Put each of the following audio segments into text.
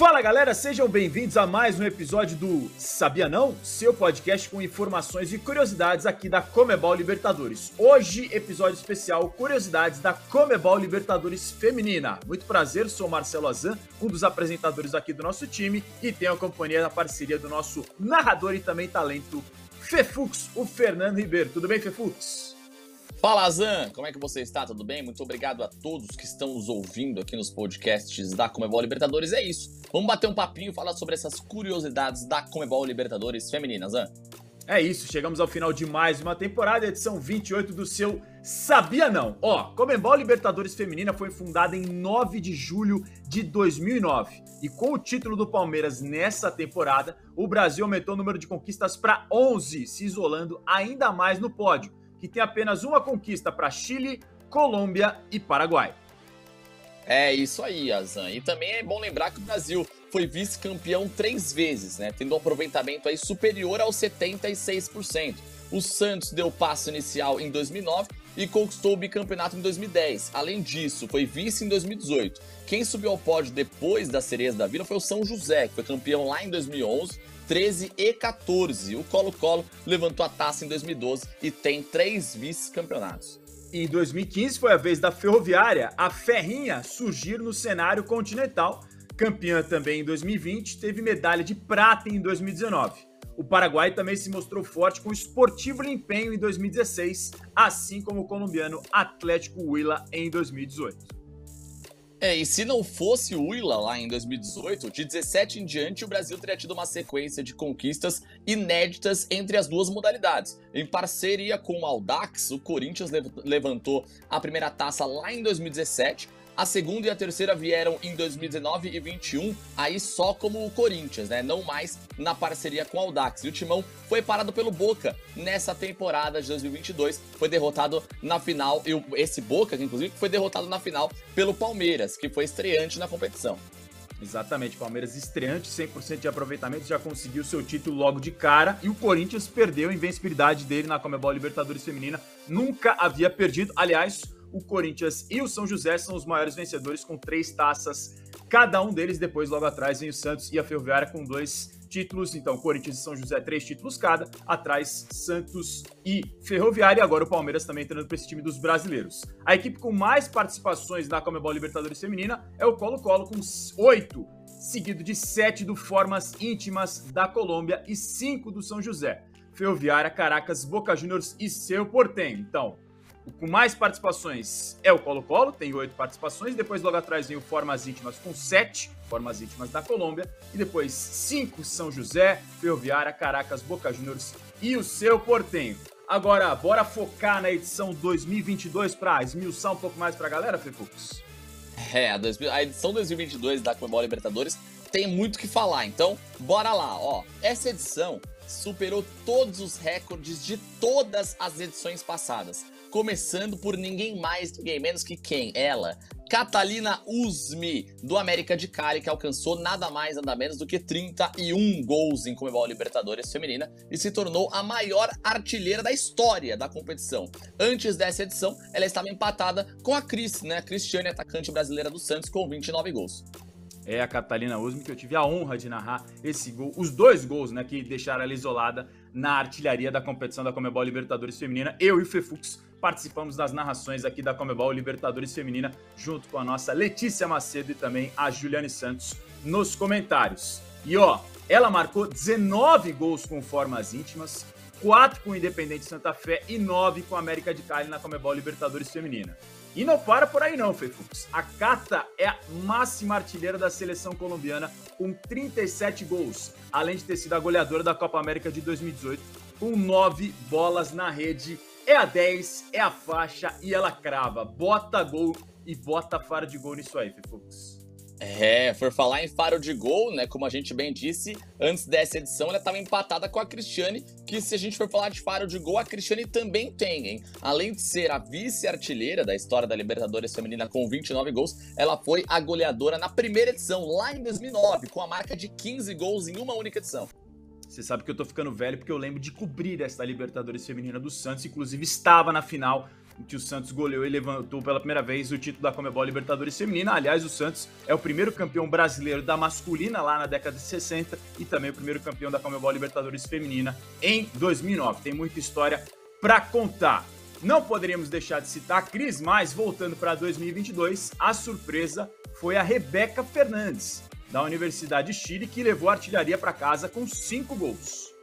Fala galera, sejam bem-vindos a mais um episódio do Sabia Não? Seu podcast com informações e curiosidades aqui da Comebol Libertadores. Hoje, episódio especial Curiosidades da Comebol Libertadores Feminina. Muito prazer, sou Marcelo Azan, um dos apresentadores aqui do nosso time e tenho a companhia da parceria do nosso narrador e também talento Fefux, o Fernando Ribeiro. Tudo bem, Fefux? Fala, Zan! Como é que você está? Tudo bem? Muito obrigado a todos que estão nos ouvindo aqui nos podcasts da Comebol Libertadores. É isso. Vamos bater um papinho falar sobre essas curiosidades da Comebol Libertadores femininas, Zan. É isso, chegamos ao final de mais uma temporada, edição 28 do seu Sabia Não? Ó, Comebol Libertadores Feminina foi fundada em 9 de julho de 2009 e com o título do Palmeiras nessa temporada, o Brasil aumentou o número de conquistas para 11, se isolando ainda mais no pódio que tem apenas uma conquista para Chile, Colômbia e Paraguai. É isso aí, Azan. E também é bom lembrar que o Brasil foi vice-campeão três vezes, né? Tendo um aproveitamento aí superior aos 76%. O Santos deu passo inicial em 2009 e conquistou o bicampeonato em 2010. Além disso, foi vice em 2018. Quem subiu ao pódio depois das sereias da Vila foi o São José, que foi campeão lá em 2011 13 e 14. O Colo-Colo levantou a taça em 2012 e tem três vice-campeonatos. Em 2015 foi a vez da Ferroviária, a Ferrinha, surgir no cenário continental. Campeã também em 2020, teve medalha de prata em 2019. O Paraguai também se mostrou forte com esportivo empenho em 2016, assim como o colombiano Atlético Huila em 2018. É, e se não fosse o Willa lá em 2018, de 17 em diante o Brasil teria tido uma sequência de conquistas inéditas entre as duas modalidades. Em parceria com o Audax, o Corinthians levantou a primeira taça lá em 2017, a segunda e a terceira vieram em 2019 e 21, aí só como o Corinthians, né? Não mais na parceria com o Audax. E o Timão foi parado pelo Boca nessa temporada de 2022, foi derrotado na final, e esse Boca, inclusive foi derrotado na final pelo Palmeiras, que foi estreante na competição. Exatamente, Palmeiras estreante, 100% de aproveitamento, já conseguiu seu título logo de cara e o Corinthians perdeu a invencibilidade dele na Comebol Libertadores Feminina, nunca havia perdido. Aliás, o Corinthians e o São José são os maiores vencedores com três taças cada um deles. Depois, logo atrás, vem o Santos e a Ferroviária com dois títulos. Então, Corinthians e São José, três títulos cada. Atrás, Santos e Ferroviária. E agora o Palmeiras também entrando para esse time dos brasileiros. A equipe com mais participações na Comebol Libertadores Feminina é o Colo-Colo, com oito, seguido de sete do Formas Íntimas da Colômbia e cinco do São José. Ferroviária, Caracas, Boca Juniors e seu Portem. Então, o com mais participações é o Colo-Colo, tem oito participações. Depois, logo atrás, vem o Formas Íntimas com sete, Formas Íntimas da Colômbia. E depois, cinco São José, Ferroviária, Caracas, Boca Juniors e o seu Portenho. Agora, bora focar na edição 2022 para esmiuçar um pouco mais para a galera, Fefux? É, a, a edição 2022 da Comebol Libertadores tem muito que falar, então bora lá, ó. Essa edição superou todos os recordes de todas as edições passadas começando por ninguém mais, ninguém menos que quem? Ela, Catalina Usmi, do América de Cali, que alcançou nada mais, nada menos do que 31 gols em Comebol Libertadores Feminina e se tornou a maior artilheira da história da competição. Antes dessa edição, ela estava empatada com a Cris, né, a Cristiane, atacante brasileira do Santos, com 29 gols é a Catalina Usmi, que eu tive a honra de narrar esse gol, os dois gols, né, que deixaram ela isolada na artilharia da competição da Comebol Libertadores Feminina. Eu e o Fefux participamos das narrações aqui da Comebol Libertadores Feminina, junto com a nossa Letícia Macedo e também a Juliane Santos nos comentários. E ó, ela marcou 19 gols com formas íntimas, 4 com o Independente Santa Fé e 9 com a América de Cali na Comebol Libertadores Feminina. E não para por aí não, Fefux. A Cata é a máxima artilheira da seleção colombiana com 37 gols, além de ter sido a goleadora da Copa América de 2018 com 9 bolas na rede é a 10, é a faixa e ela crava. Bota gol e bota faro de gol nisso aí, Fifux. É, por falar em faro de gol, né? Como a gente bem disse, antes dessa edição ela estava empatada com a Cristiane, que se a gente for falar de faro de gol, a Cristiane também tem, hein? Além de ser a vice-artilheira da história da Libertadores Feminina com 29 gols, ela foi a goleadora na primeira edição, lá em 2009, com a marca de 15 gols em uma única edição. Você sabe que eu tô ficando velho porque eu lembro de cobrir essa Libertadores Feminina do Santos, inclusive estava na final em que o Santos goleou e levantou pela primeira vez o título da Comebol Libertadores Feminina. Aliás, o Santos é o primeiro campeão brasileiro da masculina lá na década de 60 e também o primeiro campeão da Comebol Libertadores Feminina em 2009. Tem muita história para contar. Não poderíamos deixar de citar a Cris, mas voltando para 2022, a surpresa foi a Rebeca Fernandes, da Universidade de Chile, que levou a artilharia para casa com cinco gols.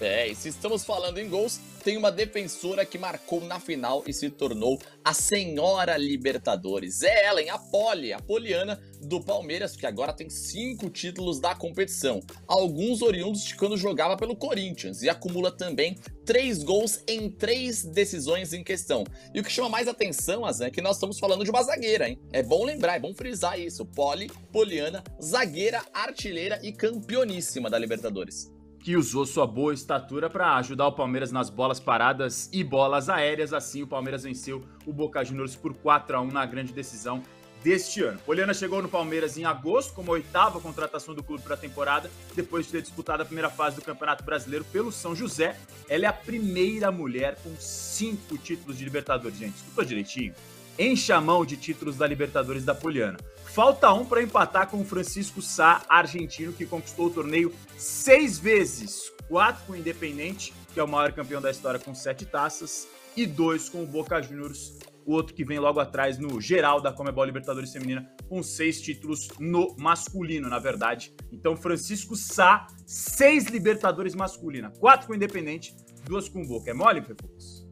É, e se estamos falando em gols, tem uma defensora que marcou na final e se tornou a Senhora Libertadores. É ela, hein? A Poli, a Poliana do Palmeiras, que agora tem cinco títulos da competição. Alguns oriundos de quando jogava pelo Corinthians e acumula também três gols em três decisões em questão. E o que chama mais atenção, Azan, é que nós estamos falando de uma zagueira, hein? É bom lembrar, é bom frisar isso. Poli, Poliana, zagueira, artilheira e campeoníssima da Libertadores que usou sua boa estatura para ajudar o Palmeiras nas bolas paradas e bolas aéreas. Assim, o Palmeiras venceu o Boca Juniors por 4 a 1 na grande decisão deste ano. Poliana chegou no Palmeiras em agosto como a oitava contratação do clube para a temporada, depois de ter disputado a primeira fase do Campeonato Brasileiro pelo São José. Ela é a primeira mulher com cinco títulos de Libertadores, gente. Escutou direitinho? Encha a mão de títulos da Libertadores da Poliana. Falta um para empatar com o Francisco Sá, argentino, que conquistou o torneio seis vezes. Quatro com o Independente, que é o maior campeão da história com sete taças, e dois com o Boca Juniors, o outro que vem logo atrás no geral da Comebol Libertadores Feminina, com seis títulos no masculino, na verdade. Então, Francisco Sá, seis Libertadores masculina, quatro com o Independente, duas com o Boca. É mole, Fefux?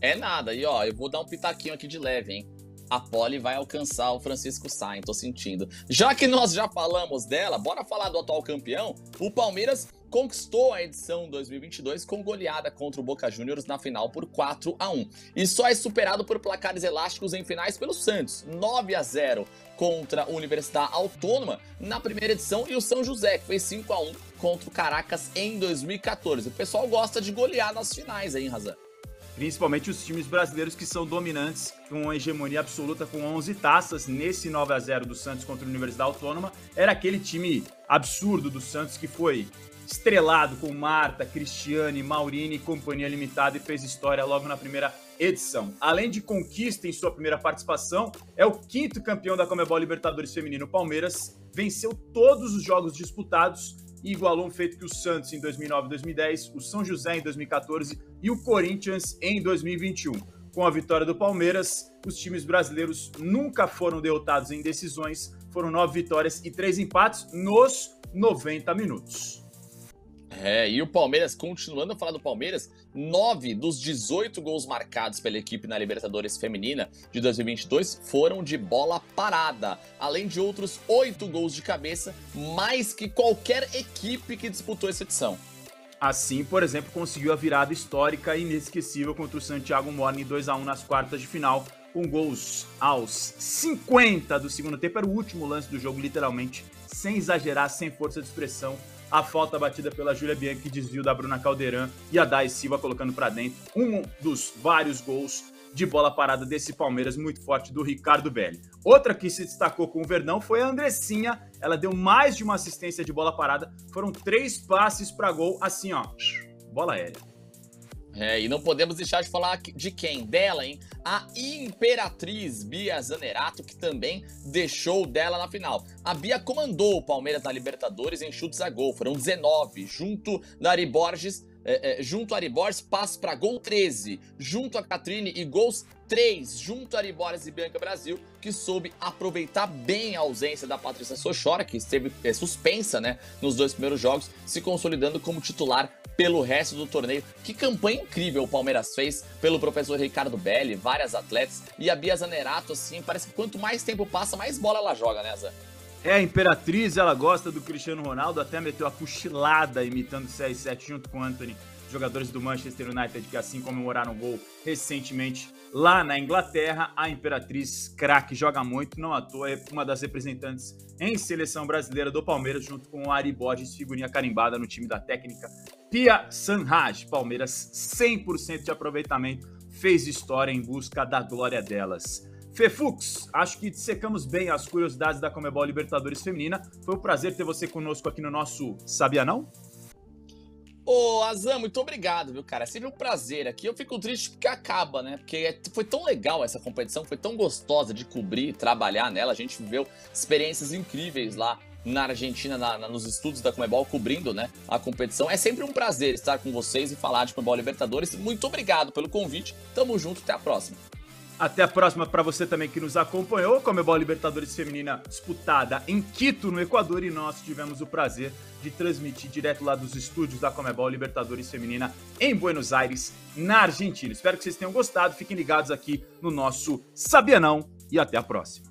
É nada. E ó, eu vou dar um pitaquinho aqui de leve, hein? a Poli vai alcançar o Francisco Sainz, tô sentindo. Já que nós já falamos dela, bora falar do atual campeão. O Palmeiras conquistou a edição 2022 com goleada contra o Boca Juniors na final por 4 a 1 e só é superado por placares elásticos em finais pelo Santos, 9 a 0 contra a Universidade Autônoma na primeira edição e o São José que fez 5 a 1 contra o Caracas em 2014. O pessoal gosta de golear nas finais, hein, Razan? Principalmente os times brasileiros que são dominantes com uma hegemonia absoluta com 11 taças nesse 9 a 0 do Santos contra a Universidade Autônoma. Era aquele time absurdo do Santos que foi estrelado com Marta, Cristiane, Maurini e companhia limitada e fez história logo na primeira edição. Além de conquista em sua primeira participação, é o quinto campeão da Comebol Libertadores Feminino. Palmeiras venceu todos os jogos disputados e igualou um feito que o Santos em 2009 e 2010, o São José em 2014 e o Corinthians em 2021. Com a vitória do Palmeiras, os times brasileiros nunca foram derrotados em decisões, foram nove vitórias e três empates nos 90 minutos. É, e o Palmeiras, continuando a falar do Palmeiras, nove dos 18 gols marcados pela equipe na Libertadores Feminina de 2022 foram de bola parada, além de outros oito gols de cabeça, mais que qualquer equipe que disputou essa edição. Assim, por exemplo, conseguiu a virada histórica e inesquecível contra o Santiago Morning 2 a 1 nas quartas de final, com gols aos 50 do segundo tempo. Era o último lance do jogo, literalmente, sem exagerar, sem força de expressão a falta batida pela Júlia Bianchi, desvio da Bruna Caldeirão e a Dai Silva colocando para dentro um dos vários gols de bola parada desse Palmeiras muito forte do Ricardo Belli. Outra que se destacou com o Verdão foi a Andressinha. Ela deu mais de uma assistência de bola parada. Foram três passes para gol, assim, ó, bola aérea. É, e não podemos deixar de falar de quem? Dela, hein? A Imperatriz Bia Zanerato, que também deixou dela na final. A Bia comandou o Palmeiras na Libertadores em chutes a gol, foram 19, junto da Ari Borges, é, é, junto a Ari Borges, passos para gol 13, junto a Catrine e gols 3, junto a Ari Borges e Bianca Brasil, que soube aproveitar bem a ausência da Patrícia Sochora, que esteve é, suspensa né, nos dois primeiros jogos, se consolidando como titular pelo resto do torneio. Que campanha incrível o Palmeiras fez pelo professor Ricardo Belli, várias atletas. E a Bia Zanerato, assim, parece que quanto mais tempo passa, mais bola ela joga, né, Zé? É, a Imperatriz, ela gosta do Cristiano Ronaldo, até meteu a cochilada imitando o CR7 junto com o Anthony, jogadores do Manchester United que assim comemoraram o gol recentemente lá na Inglaterra. A Imperatriz, craque, joga muito, não à toa, é uma das representantes em seleção brasileira do Palmeiras, junto com o Ari Borges, figurinha carimbada no time da técnica Pia Sanraj, Palmeiras 100% de aproveitamento, fez história em busca da glória delas. Fefux, acho que dissecamos bem as curiosidades da Comebol Libertadores Feminina. Foi um prazer ter você conosco aqui no nosso Sabia Não? Ô, Azam, muito obrigado, viu, cara? É sempre um prazer aqui. Eu fico triste porque acaba, né? Porque é, foi tão legal essa competição, foi tão gostosa de cobrir, trabalhar nela. A gente viveu experiências incríveis lá na Argentina, na, na, nos estudos da Comebol, cobrindo né, a competição. É sempre um prazer estar com vocês e falar de Comebol Libertadores. Muito obrigado pelo convite. Tamo junto, até a próxima. Até a próxima para você também que nos acompanhou. Comebol Libertadores Feminina disputada em Quito, no Equador, e nós tivemos o prazer de transmitir direto lá dos estúdios da Comebol Libertadores Feminina em Buenos Aires, na Argentina. Espero que vocês tenham gostado. Fiquem ligados aqui no nosso Sabia Não e até a próxima.